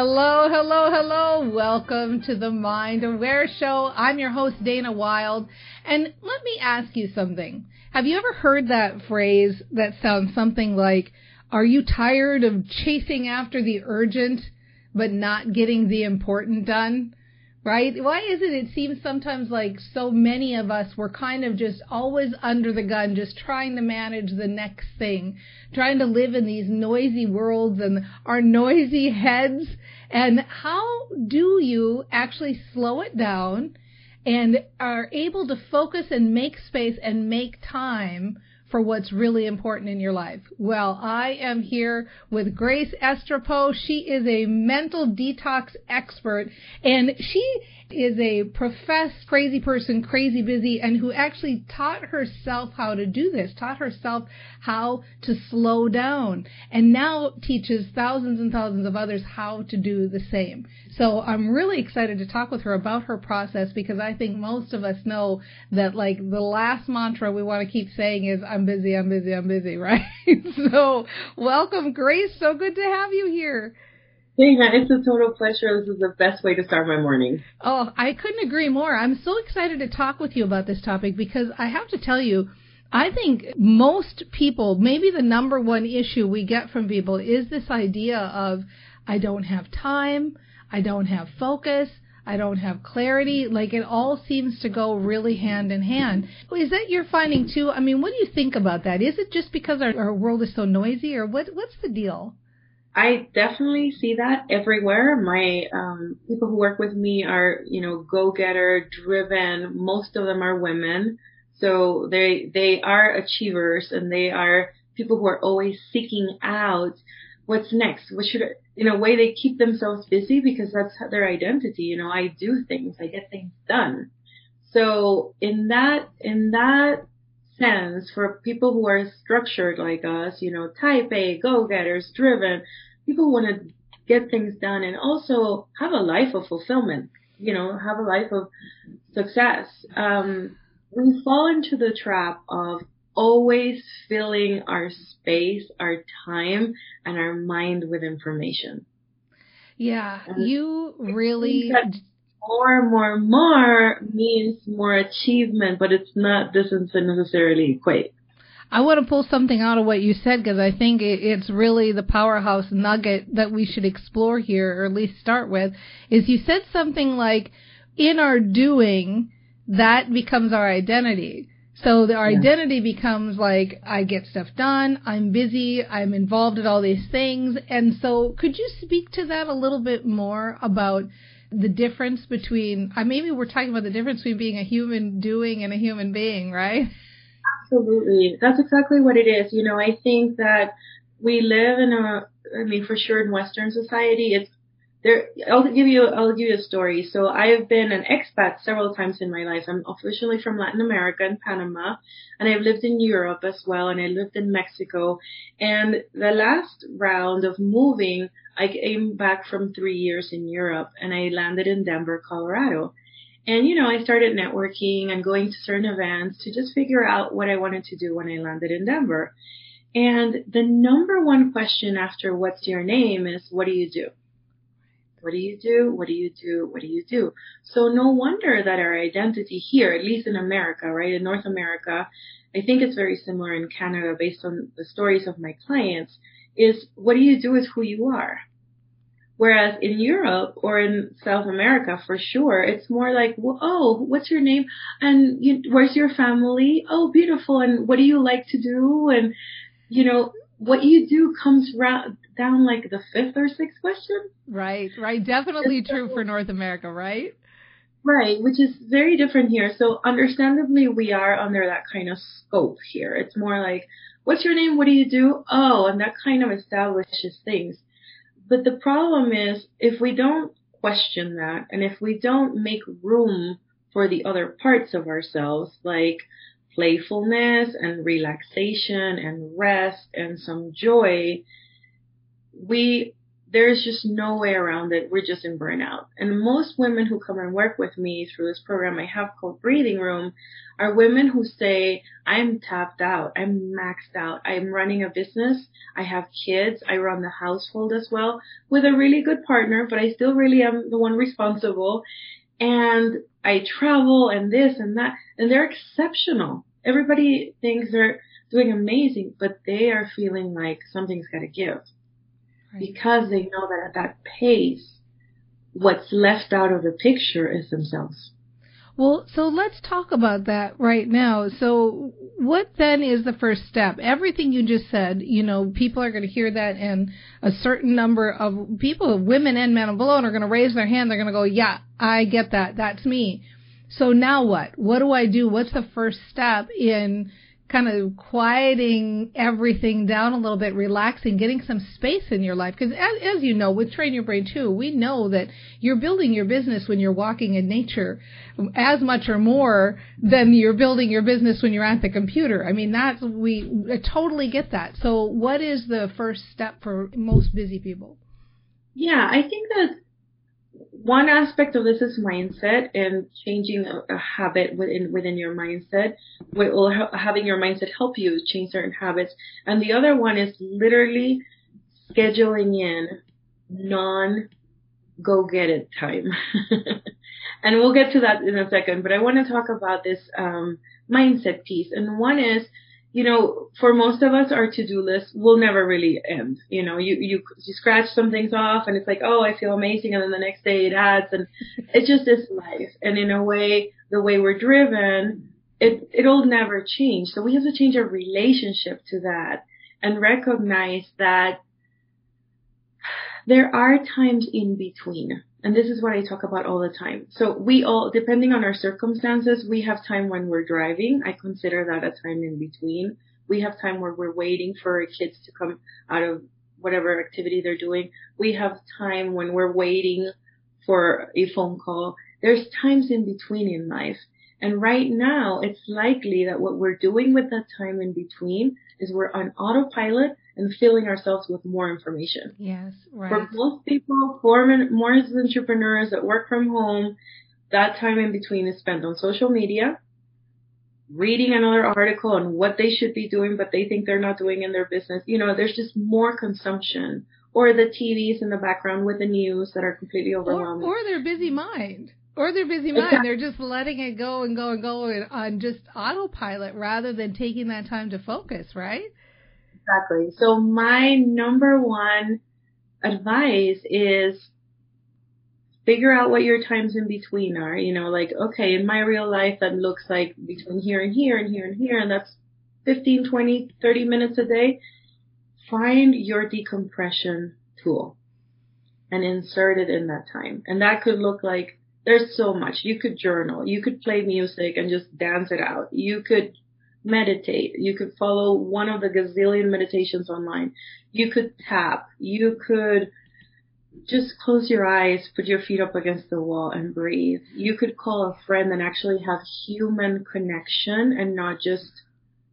Hello, hello, hello. Welcome to the Mind Aware Show. I'm your host, Dana Wilde. And let me ask you something. Have you ever heard that phrase that sounds something like, Are you tired of chasing after the urgent but not getting the important done? Right? Why is it it seems sometimes like so many of us were kind of just always under the gun, just trying to manage the next thing, trying to live in these noisy worlds and our noisy heads. And how do you actually slow it down and are able to focus and make space and make time for what's really important in your life. Well, I am here with Grace Estrepo. She is a mental detox expert and she is a professed crazy person, crazy busy, and who actually taught herself how to do this, taught herself how to slow down, and now teaches thousands and thousands of others how to do the same. So I'm really excited to talk with her about her process because I think most of us know that like the last mantra we want to keep saying is I'm busy, I'm busy, I'm busy, right? so welcome Grace, so good to have you here. Dana, it's a total pleasure. This is the best way to start my morning. Oh, I couldn't agree more. I'm so excited to talk with you about this topic because I have to tell you, I think most people, maybe the number one issue we get from people is this idea of I don't have time, I don't have focus, I don't have clarity. Like it all seems to go really hand in hand. Is that you're finding too? I mean, what do you think about that? Is it just because our, our world is so noisy, or what? What's the deal? I definitely see that everywhere. My um, people who work with me are, you know, go-getter, driven. Most of them are women, so they they are achievers and they are people who are always seeking out what's next. What should in a way they keep themselves busy because that's their identity. You know, I do things, I get things done. So in that in that sense for people who are structured like us, you know, type A, go-getters, driven, people want to get things done and also have a life of fulfillment, you know, have a life of success. Um, we fall into the trap of always filling our space, our time, and our mind with information. Yeah, and you really more, and more, and more means more achievement, but it's not doesn't necessarily equate. I want to pull something out of what you said because I think it's really the powerhouse nugget that we should explore here, or at least start with. Is you said something like, "In our doing, that becomes our identity." So the, our yeah. identity becomes like, I get stuff done, I'm busy, I'm involved in all these things. And so could you speak to that a little bit more about the difference between, uh, maybe we're talking about the difference between being a human doing and a human being, right? Absolutely. That's exactly what it is. You know, I think that we live in a, I mean, for sure in Western society, it's there. I'll give you, I'll give you a story. So I have been an expat several times in my life. I'm officially from Latin America and Panama, and I've lived in Europe as well, and I lived in Mexico. And the last round of moving, I came back from three years in Europe and I landed in Denver, Colorado. And, you know, I started networking and going to certain events to just figure out what I wanted to do when I landed in Denver. And the number one question after what's your name is what do you do? What do you do? What do you do? What do you do? So no wonder that our identity here, at least in America, right, in North America, I think it's very similar in Canada based on the stories of my clients, is what do you do is who you are Whereas in Europe or in South America, for sure, it's more like, well, oh, what's your name? And you, where's your family? Oh, beautiful. And what do you like to do? And, you know, what you do comes ra- down like the fifth or sixth question. Right, right. Definitely true for North America, right? Right, which is very different here. So understandably, we are under that kind of scope here. It's more like, what's your name? What do you do? Oh, and that kind of establishes things. But the problem is if we don't question that and if we don't make room for the other parts of ourselves, like playfulness and relaxation and rest and some joy, we there's just no way around it. We're just in burnout. And most women who come and work with me through this program I have called Breathing Room are women who say, I'm tapped out. I'm maxed out. I'm running a business. I have kids. I run the household as well with a really good partner, but I still really am the one responsible. And I travel and this and that and they're exceptional. Everybody thinks they're doing amazing, but they are feeling like something's got to give right. because they know that at that pace, what's left out of the picture is themselves. Well, so let's talk about that right now. So, what then is the first step? Everything you just said, you know, people are going to hear that, and a certain number of people, women and men alone, are going to raise their hand. They're going to go, Yeah, I get that. That's me. So, now what? What do I do? What's the first step in kind of quieting everything down a little bit, relaxing, getting some space in your life. Because as, as you know, with Train Your Brain too, we know that you're building your business when you're walking in nature as much or more than you're building your business when you're at the computer. I mean, that's, we totally get that. So what is the first step for most busy people? Yeah, I think that one aspect of this is mindset and changing a, a habit within within your mindset, or having your mindset help you change certain habits. And the other one is literally scheduling in non go get it time. and we'll get to that in a second, but I want to talk about this um, mindset piece. And one is you know, for most of us, our to-do list will never really end. You know, you, you, you scratch some things off and it's like, oh, I feel amazing. And then the next day it adds and it just is life. And in a way, the way we're driven, it, it'll never change. So we have to change our relationship to that and recognize that there are times in between. And this is what I talk about all the time. So we all, depending on our circumstances, we have time when we're driving. I consider that a time in between. We have time where we're waiting for our kids to come out of whatever activity they're doing. We have time when we're waiting for a phone call. There's times in between in life. And right now, it's likely that what we're doing with that time in between is we're on autopilot and filling ourselves with more information. Yes, right. For most people, for more entrepreneurs that work from home, that time in between is spent on social media, reading another article on what they should be doing, but they think they're not doing in their business. You know, there's just more consumption. Or the TVs in the background with the news that are completely overwhelming. Or, or their busy mind. Or their busy mind. Exactly. They're just letting it go and go and go on just autopilot rather than taking that time to focus, right? Exactly. So my number one advice is figure out what your times in between are. You know, like, okay, in my real life, that looks like between here and here and here and here, and that's 15, 20, 30 minutes a day. Find your decompression tool and insert it in that time. And that could look like there's so much. You could journal. You could play music and just dance it out. You could meditate. You could follow one of the gazillion meditations online. You could tap. You could just close your eyes, put your feet up against the wall and breathe. You could call a friend and actually have human connection and not just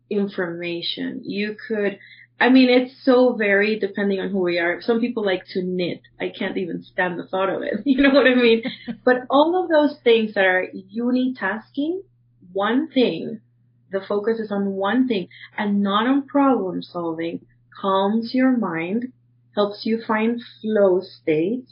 information. You could, I mean, it's so varied depending on who we are. Some people like to knit. I can't even stand the thought of it. You know what I mean? but all of those things that are unitasking, one thing the focus is on one thing and not on problem solving, calms your mind, helps you find flow state,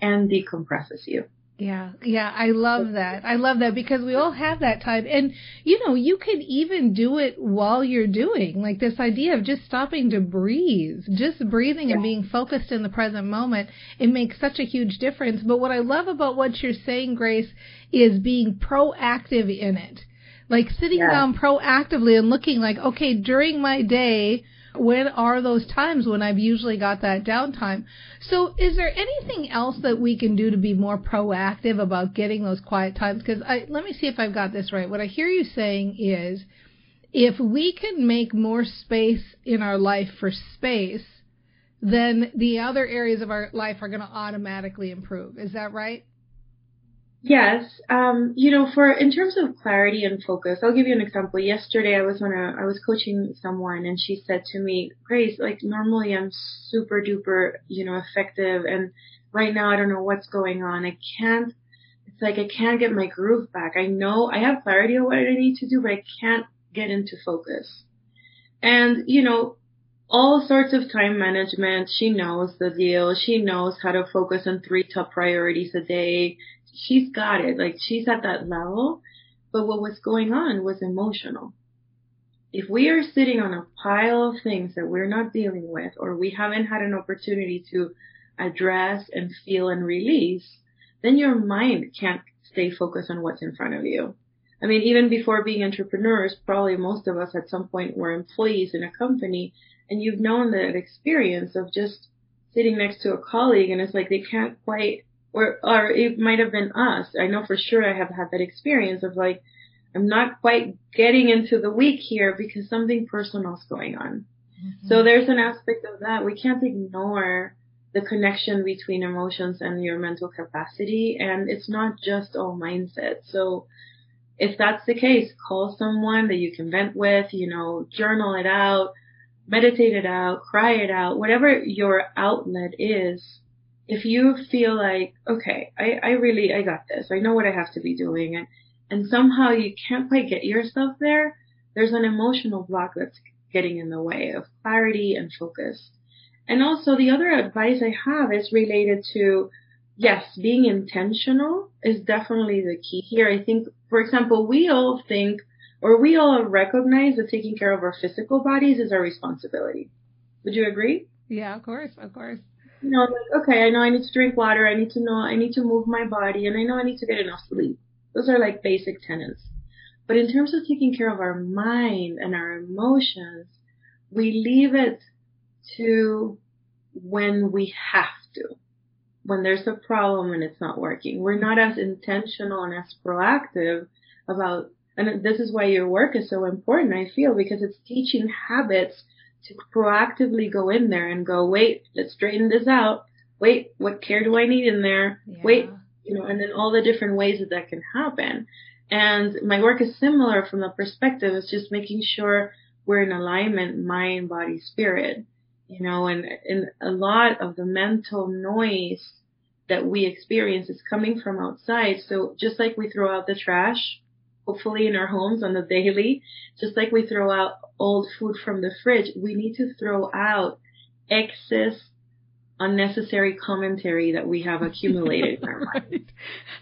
and decompresses you. Yeah, yeah, I love that. I love that because we all have that time. And, you know, you can even do it while you're doing, like this idea of just stopping to breathe, just breathing and being focused in the present moment. It makes such a huge difference. But what I love about what you're saying, Grace, is being proactive in it. Like sitting yeah. down proactively and looking like, okay, during my day, when are those times when I've usually got that downtime? So is there anything else that we can do to be more proactive about getting those quiet times? Because I, let me see if I've got this right. What I hear you saying is if we can make more space in our life for space, then the other areas of our life are going to automatically improve. Is that right? Yes. Um, you know, for in terms of clarity and focus, I'll give you an example. Yesterday I was on a I was coaching someone and she said to me, Grace, like normally I'm super duper, you know, effective and right now I don't know what's going on. I can't it's like I can't get my groove back. I know I have clarity on what I need to do, but I can't get into focus. And, you know, all sorts of time management. She knows the deal. She knows how to focus on three top priorities a day she's got it. Like she's at that level. But what was going on was emotional. If we are sitting on a pile of things that we're not dealing with or we haven't had an opportunity to address and feel and release, then your mind can't stay focused on what's in front of you. I mean, even before being entrepreneurs, probably most of us at some point were employees in a company and you've known that experience of just sitting next to a colleague and it's like they can't quite or or it might have been us. I know for sure I have had that experience of like I'm not quite getting into the week here because something personal is going on. Mm-hmm. So there's an aspect of that. We can't ignore the connection between emotions and your mental capacity and it's not just all mindset. So if that's the case, call someone that you can vent with, you know, journal it out, meditate it out, cry it out, whatever your outlet is if you feel like, okay, I, I really, I got this. I know what I have to be doing. And, and somehow you can't quite get yourself there. There's an emotional block that's getting in the way of clarity and focus. And also the other advice I have is related to, yes, being intentional is definitely the key here. I think, for example, we all think or we all recognize that taking care of our physical bodies is our responsibility. Would you agree? Yeah, of course, of course you know, like, okay, I know I need to drink water, I need to know, I need to move my body, and I know I need to get enough sleep. Those are like basic tenets. But in terms of taking care of our mind and our emotions, we leave it to when we have to, when there's a problem and it's not working. We're not as intentional and as proactive about, and this is why your work is so important, I feel, because it's teaching habits to proactively go in there and go, wait, let's straighten this out. Wait, what care do I need in there? Yeah. Wait, you know, and then all the different ways that that can happen. And my work is similar from the perspective. It's just making sure we're in alignment, mind, body, spirit, you know, and, and a lot of the mental noise that we experience is coming from outside. So just like we throw out the trash, hopefully in our homes on the daily, just like we throw out old food from the fridge, we need to throw out excess unnecessary commentary that we have accumulated in our mind.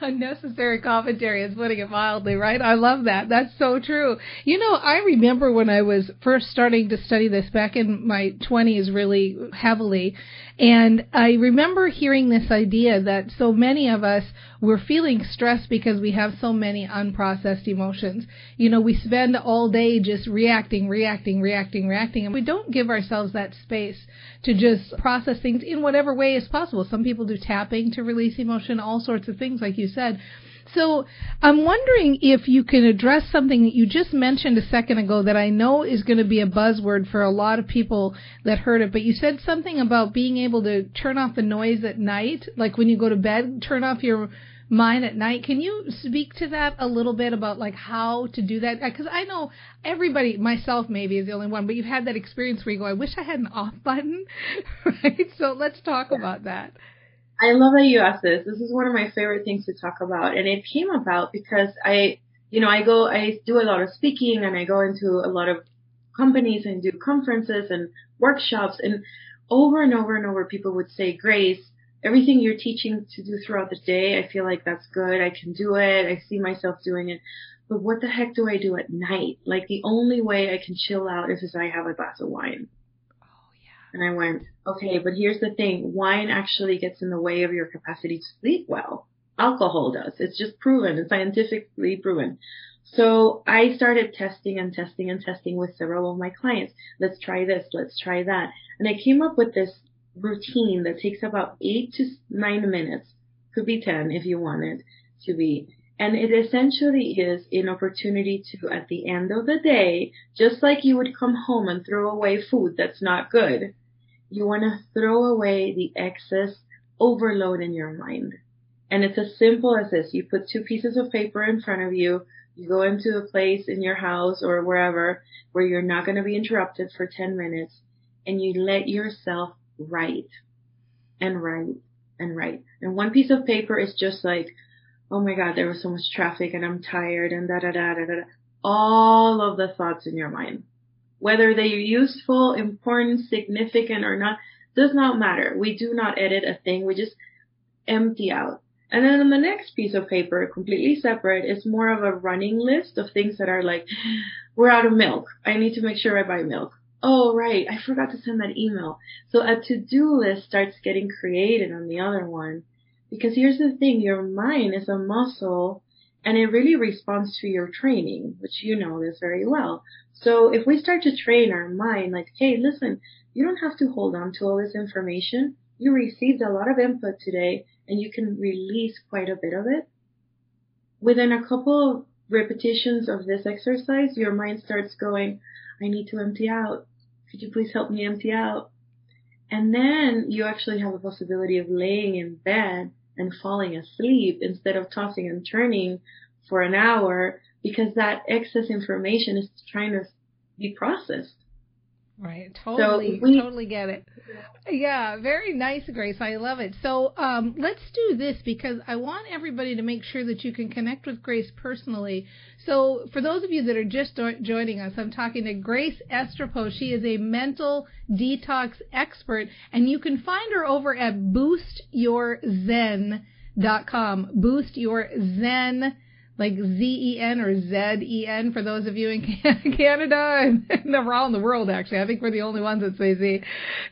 Unnecessary commentary is putting it mildly, right? I love that. That's so true. You know, I remember when I was first starting to study this back in my 20s really heavily, and I remember hearing this idea that so many of us were feeling stressed because we have so many unprocessed emotions. You know, we spend all day just reacting, reacting, reacting, reacting, and we don't give ourselves that space to just process things in whatever way is possible. Some people do tapping to release emotion, all sorts of things, like you said. So I'm wondering if you can address something that you just mentioned a second ago that I know is going to be a buzzword for a lot of people that heard it, but you said something about being able to turn off the noise at night, like when you go to bed, turn off your mind at night. Can you speak to that a little bit about like how to do that? Uh, because I know everybody, myself maybe is the only one, but you've had that experience where you go, I wish I had an off button, right? So let's talk about that. I love that you asked this. This is one of my favorite things to talk about. And it came about because I, you know, I go, I do a lot of speaking and I go into a lot of companies and do conferences and workshops and over and over and over people would say, Grace, everything you're teaching to do throughout the day, I feel like that's good. I can do it. I see myself doing it. But what the heck do I do at night? Like the only way I can chill out is if I have a glass of wine. Oh yeah. And I went, okay, but here's the thing. Wine actually gets in the way of your capacity to sleep well. Alcohol does. It's just proven. It's scientifically proven. So I started testing and testing and testing with several of my clients. Let's try this. Let's try that. And I came up with this routine that takes about eight to nine minutes. Could be 10 if you want it to be. And it essentially is an opportunity to, at the end of the day, just like you would come home and throw away food that's not good, you want to throw away the excess overload in your mind. And it's as simple as this. You put two pieces of paper in front of you. You go into a place in your house or wherever where you're not going to be interrupted for 10 minutes and you let yourself write and write and write. And one piece of paper is just like, oh my God, there was so much traffic and I'm tired and da da da da da. All of the thoughts in your mind. Whether they are useful, important, significant or not, does not matter. We do not edit a thing. We just empty out. And then on the next piece of paper, completely separate, is more of a running list of things that are like, we're out of milk. I need to make sure I buy milk. Oh, right. I forgot to send that email. So a to-do list starts getting created on the other one. Because here's the thing, your mind is a muscle and it really responds to your training, which you know this very well. So if we start to train our mind like, hey, listen, you don't have to hold on to all this information. You received a lot of input today and you can release quite a bit of it. Within a couple of repetitions of this exercise, your mind starts going, I need to empty out. Could you please help me empty out? And then you actually have a possibility of laying in bed and falling asleep instead of tossing and turning for an hour because that excess information is trying to be processed. Right. Totally. So we, totally get it. Yeah. Very nice, Grace. I love it. So um, let's do this because I want everybody to make sure that you can connect with Grace personally. So for those of you that are just joining us, I'm talking to Grace Estrepo. She is a mental detox expert, and you can find her over at boostyourzen.com. Boost Your Zen like Z-E-N or Z-E-N for those of you in Canada and around the world, actually. I think we're the only ones that say Z.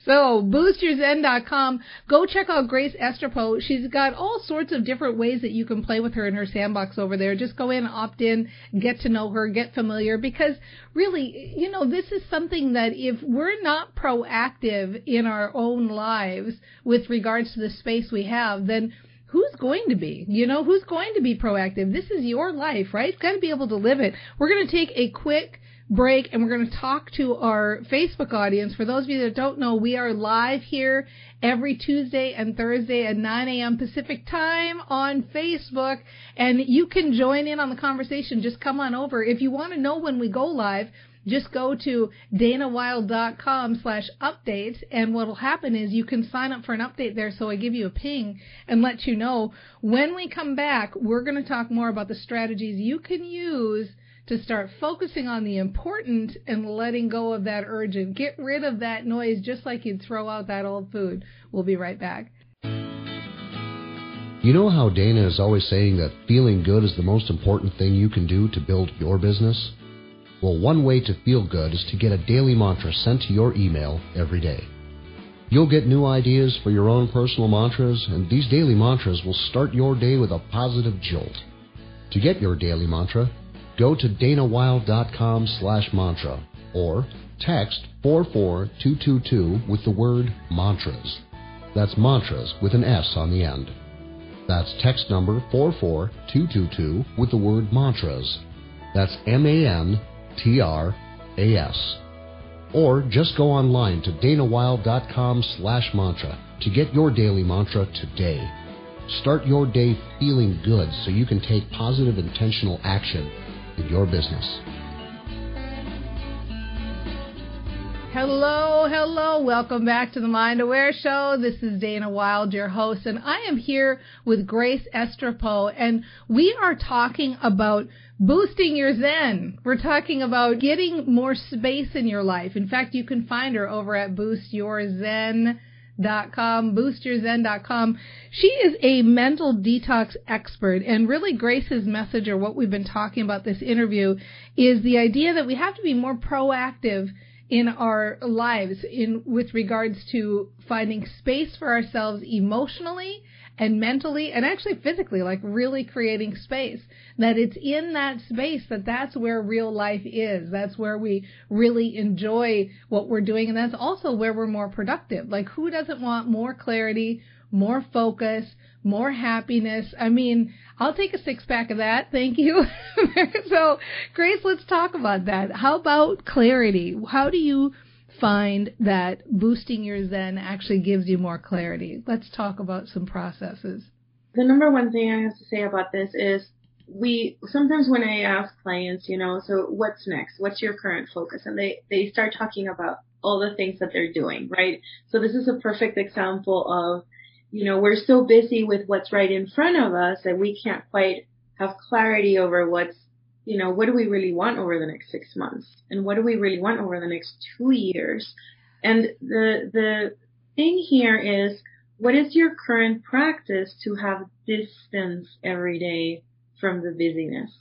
So, boostyourzen.com. Go check out Grace Estrepo. She's got all sorts of different ways that you can play with her in her sandbox over there. Just go in, opt in, get to know her, get familiar, because really, you know, this is something that if we're not proactive in our own lives with regards to the space we have, then who's going to be? You know, who's going to be proactive? This is your life, right? You've got to be able to live it. We're going to take a quick break and we're going to talk to our Facebook audience. For those of you that don't know, we are live here every Tuesday and Thursday at 9 a.m. Pacific time on Facebook and you can join in on the conversation. Just come on over. If you want to know when we go live, just go to danawilde.com slash updates and what'll happen is you can sign up for an update there so I give you a ping and let you know. When we come back, we're going to talk more about the strategies you can use to start focusing on the important and letting go of that urge and get rid of that noise just like you'd throw out that old food. We'll be right back. You know how Dana is always saying that feeling good is the most important thing you can do to build your business? Well, one way to feel good is to get a daily mantra sent to your email every day. You'll get new ideas for your own personal mantras, and these daily mantras will start your day with a positive jolt. To get your daily mantra, go to danawilde.com slash mantra or text 44222 with the word mantras. That's mantras with an S on the end. That's text number 44222 with the word mantras. That's M A N T R A S. Or just go online to danawilde.com slash mantra to get your daily mantra today. Start your day feeling good so you can take positive intentional action in your business. Hello, hello. Welcome back to the Mind Aware Show. This is Dana Wilde, your host, and I am here with Grace Estrepo, and we are talking about boosting your Zen. We're talking about getting more space in your life. In fact, you can find her over at boostyourzen.com boostyourzen.com. She is a mental detox expert and really Grace's message or what we've been talking about this interview is the idea that we have to be more proactive in our lives in with regards to finding space for ourselves emotionally and mentally and actually physically like really creating space that it's in that space that that's where real life is. That's where we really enjoy what we're doing and that's also where we're more productive. Like who doesn't want more clarity more focus more happiness? I mean i'll take a six pack of that. Thank you. So grace let's talk about that. How about clarity? How do you find that boosting your Zen actually gives you more clarity. Let's talk about some processes. The number one thing I have to say about this is we sometimes when I ask clients, you know, so what's next? What's your current focus? And they they start talking about all the things that they're doing, right? So this is a perfect example of, you know, we're so busy with what's right in front of us that we can't quite have clarity over what's you know, what do we really want over the next six months? And what do we really want over the next two years? And the, the thing here is, what is your current practice to have distance every day from the busyness?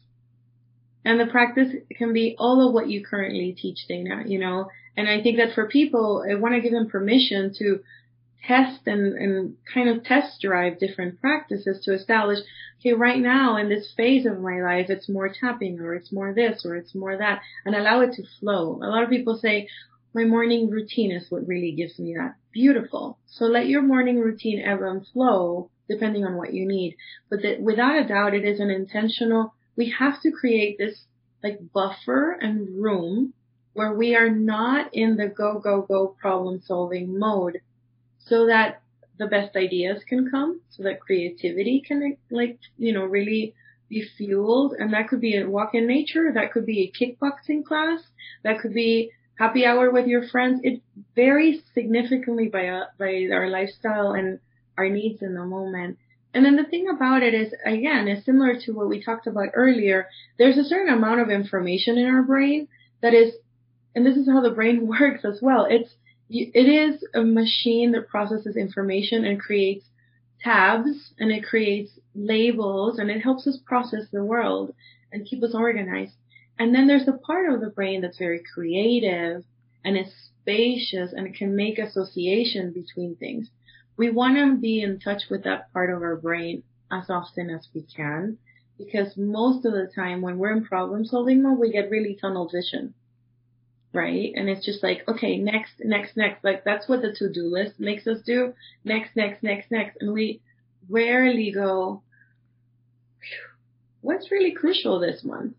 And the practice can be all of what you currently teach, Dana, you know, and I think that for people, I want to give them permission to test and, and kind of test drive different practices to establish, okay, right now in this phase of my life, it's more tapping or it's more this or it's more that and allow it to flow. A lot of people say, my morning routine is what really gives me that. Beautiful. So let your morning routine ebb and flow depending on what you need. But that without a doubt, it is an intentional, we have to create this like buffer and room where we are not in the go, go, go problem solving mode so that the best ideas can come, so that creativity can like, you know, really be fueled. And that could be a walk in nature. That could be a kickboxing class. That could be happy hour with your friends. It varies significantly by, uh, by our lifestyle and our needs in the moment. And then the thing about it is, again, is similar to what we talked about earlier. There's a certain amount of information in our brain that is, and this is how the brain works as well. It's, it is a machine that processes information and creates tabs and it creates labels and it helps us process the world and keep us organized. And then there's a part of the brain that's very creative and is spacious and it can make association between things. We want to be in touch with that part of our brain as often as we can because most of the time when we're in problem solving mode, we get really tunnel vision right? And it's just like, okay, next, next, next. Like that's what the to-do list makes us do. Next, next, next, next. And we rarely go, what's really crucial this month?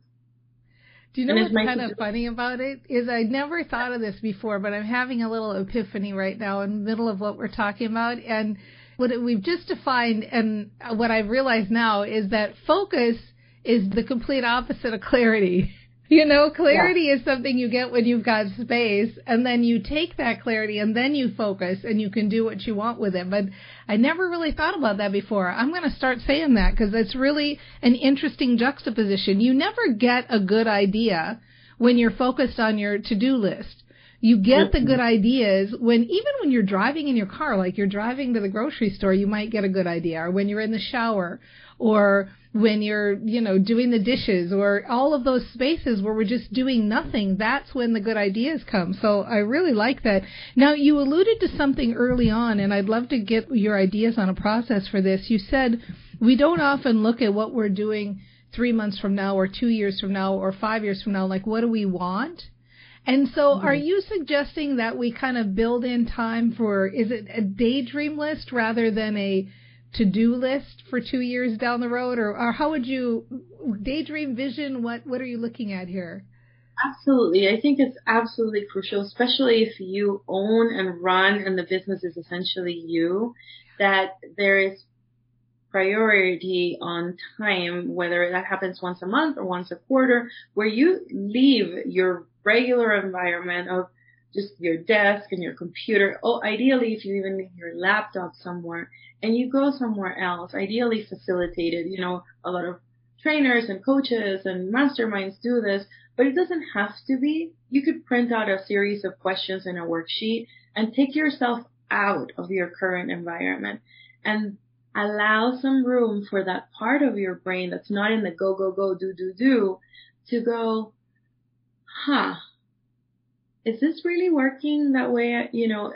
Do you know what's kind of funny about it? Is I never thought of this before, but I'm having a little epiphany right now in the middle of what we're talking about. And what we've just defined and what I've realized now is that focus is the complete opposite of clarity. You know, clarity yeah. is something you get when you've got space, and then you take that clarity and then you focus and you can do what you want with it. But I never really thought about that before. I'm going to start saying that because it's really an interesting juxtaposition. You never get a good idea when you're focused on your to-do list. You get the good ideas when even when you're driving in your car, like you're driving to the grocery store, you might get a good idea, or when you're in the shower, or when you're, you know, doing the dishes or all of those spaces where we're just doing nothing, that's when the good ideas come. So I really like that. Now, you alluded to something early on, and I'd love to get your ideas on a process for this. You said we don't often look at what we're doing three months from now or two years from now or five years from now, like what do we want? And so are you suggesting that we kind of build in time for, is it a daydream list rather than a to-do list for two years down the road, or, or how would you daydream vision? What what are you looking at here? Absolutely. I think it's absolutely crucial, especially if you own and run and the business is essentially you, that there is priority on time, whether that happens once a month or once a quarter, where you leave your regular environment of just your desk and your computer. Oh, ideally, if you even leave your laptop somewhere and you go somewhere else, ideally facilitated, you know, a lot of trainers and coaches and masterminds do this, but it doesn't have to be. You could print out a series of questions in a worksheet and take yourself out of your current environment and allow some room for that part of your brain that's not in the go, go, go, do, do, do to go, huh, is this really working that way? You know,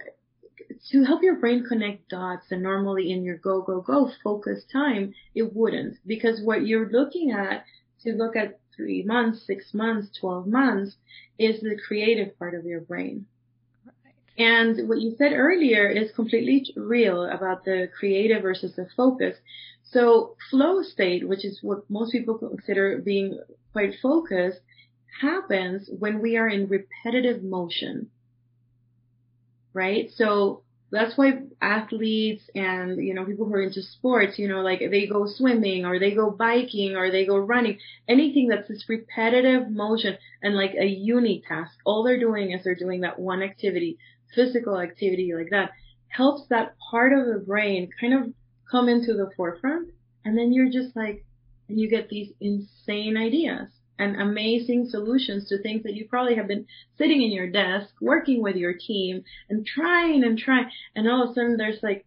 to help your brain connect dots and normally in your go, go, go focus time, it wouldn't because what you're looking at to look at three months, six months, 12 months is the creative part of your brain. And what you said earlier is completely real about the creative versus the focus. So flow state, which is what most people consider being quite focused, happens when we are in repetitive motion. Right? So that's why athletes and, you know, people who are into sports, you know, like they go swimming or they go biking or they go running, anything that's this repetitive motion and like a uni task. All they're doing is they're doing that one activity, physical activity like that helps that part of the brain kind of come into the forefront. And then you're just like, and you get these insane ideas and amazing solutions to things that you probably have been sitting in your desk, working with your team and trying and trying. And all of a sudden there's like,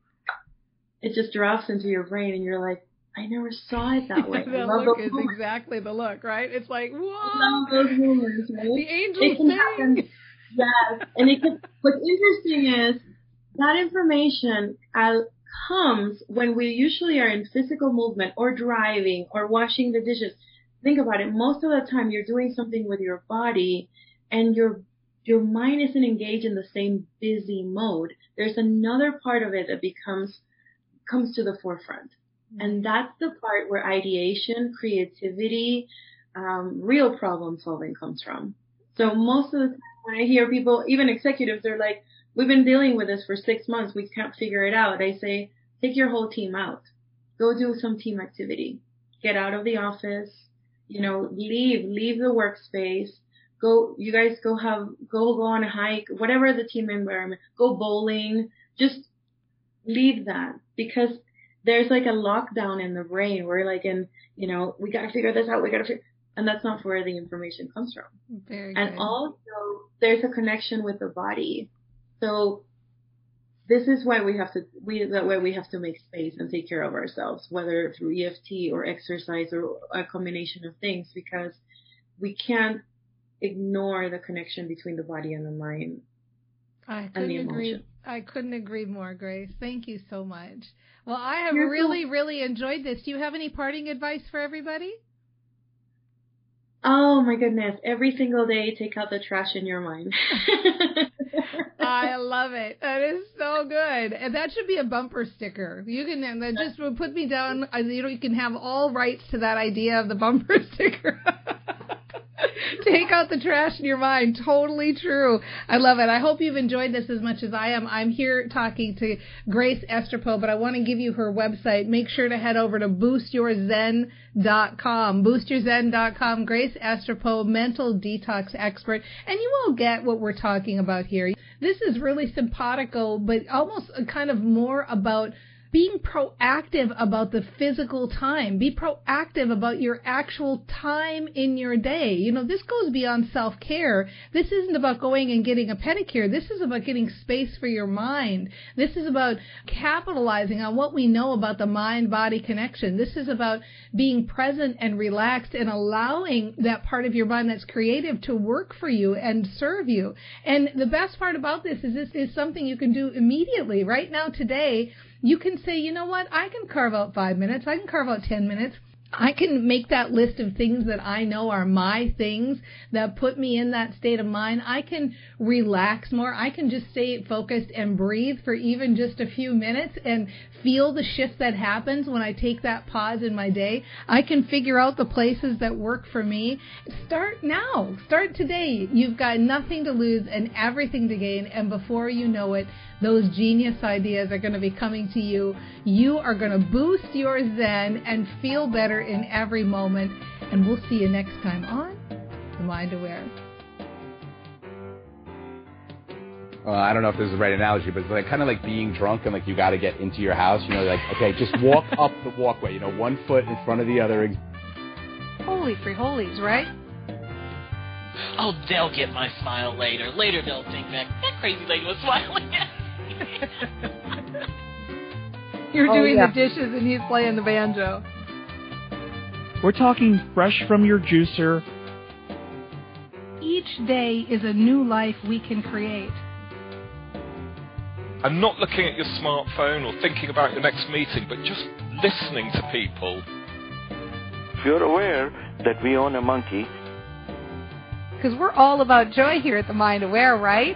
it just drops into your brain and you're like, I never saw it that way. the look is moments. exactly the look, right? It's like, whoa. Those moments, right? The angel thing. Happen. Yes. And it can, what's interesting is that information uh, comes when we usually are in physical movement or driving or washing the dishes think about it. Most of the time you're doing something with your body and your your mind isn't engaged in the same busy mode. There's another part of it that becomes comes to the forefront. And that's the part where ideation, creativity, um, real problem solving comes from. So most of the time when I hear people, even executives, they're like, we've been dealing with this for six months. We can't figure it out. I say, take your whole team out. Go do some team activity. Get out of the office you know, leave, leave the workspace. Go, you guys go have, go, go on a hike, whatever the team environment, go bowling, just leave that because there's like a lockdown in the brain where like in, you know, we gotta figure this out, we gotta figure, and that's not where the information comes from. Very and good. also there's a connection with the body. So this is why we have to we that way we have to make space and take care of ourselves, whether through EFT or exercise or a combination of things, because we can't ignore the connection between the body and the mind. I couldn't agree. I couldn't agree more, Grace. Thank you so much. Well, I have You're really, really enjoyed this. Do you have any parting advice for everybody? Oh my goodness. Every single day, take out the trash in your mind. I love it. That is so good, and that should be a bumper sticker. You can uh, that just put me down. You know, you can have all rights to that idea of the bumper sticker. Take out the trash in your mind. Totally true. I love it. I hope you've enjoyed this as much as I am. I'm here talking to Grace Estrapo, but I want to give you her website. Make sure to head over to boostyourzen.com. Boostyourzen.com. Grace Estrapo, mental detox expert, and you will get what we're talking about here. This is really simpatico, but almost kind of more about being proactive about the physical time. Be proactive about your actual time in your day. You know, this goes beyond self care. This isn't about going and getting a pedicure. This is about getting space for your mind. This is about capitalizing on what we know about the mind body connection. This is about being present and relaxed and allowing that part of your mind that's creative to work for you and serve you. And the best part about this is this is something you can do immediately. Right now, today, you can say, you know what, I can carve out five minutes, I can carve out ten minutes. I can make that list of things that I know are my things that put me in that state of mind. I can relax more. I can just stay focused and breathe for even just a few minutes and feel the shift that happens when I take that pause in my day. I can figure out the places that work for me. Start now. Start today. You've got nothing to lose and everything to gain. And before you know it, those genius ideas are going to be coming to you. You are going to boost your Zen and feel better in every moment. And we'll see you next time on The Mind Aware. Uh, I don't know if this is the right analogy, but it's like kind of like being drunk and like you got to get into your house. You know, like okay, just walk up the walkway. You know, one foot in front of the other. Holy free holies, right? Oh, they'll get my smile later. Later they'll think that that crazy lady was smiling at You're Oh, doing yeah. the dishes and he's playing the banjo. We're talking fresh from your juicer. Each day is a new life we can create. And not looking at your smartphone or thinking about your next meeting, but just listening to people. If you're aware that we own a monkey, Because we're all about joy here at the Mind Aware, right?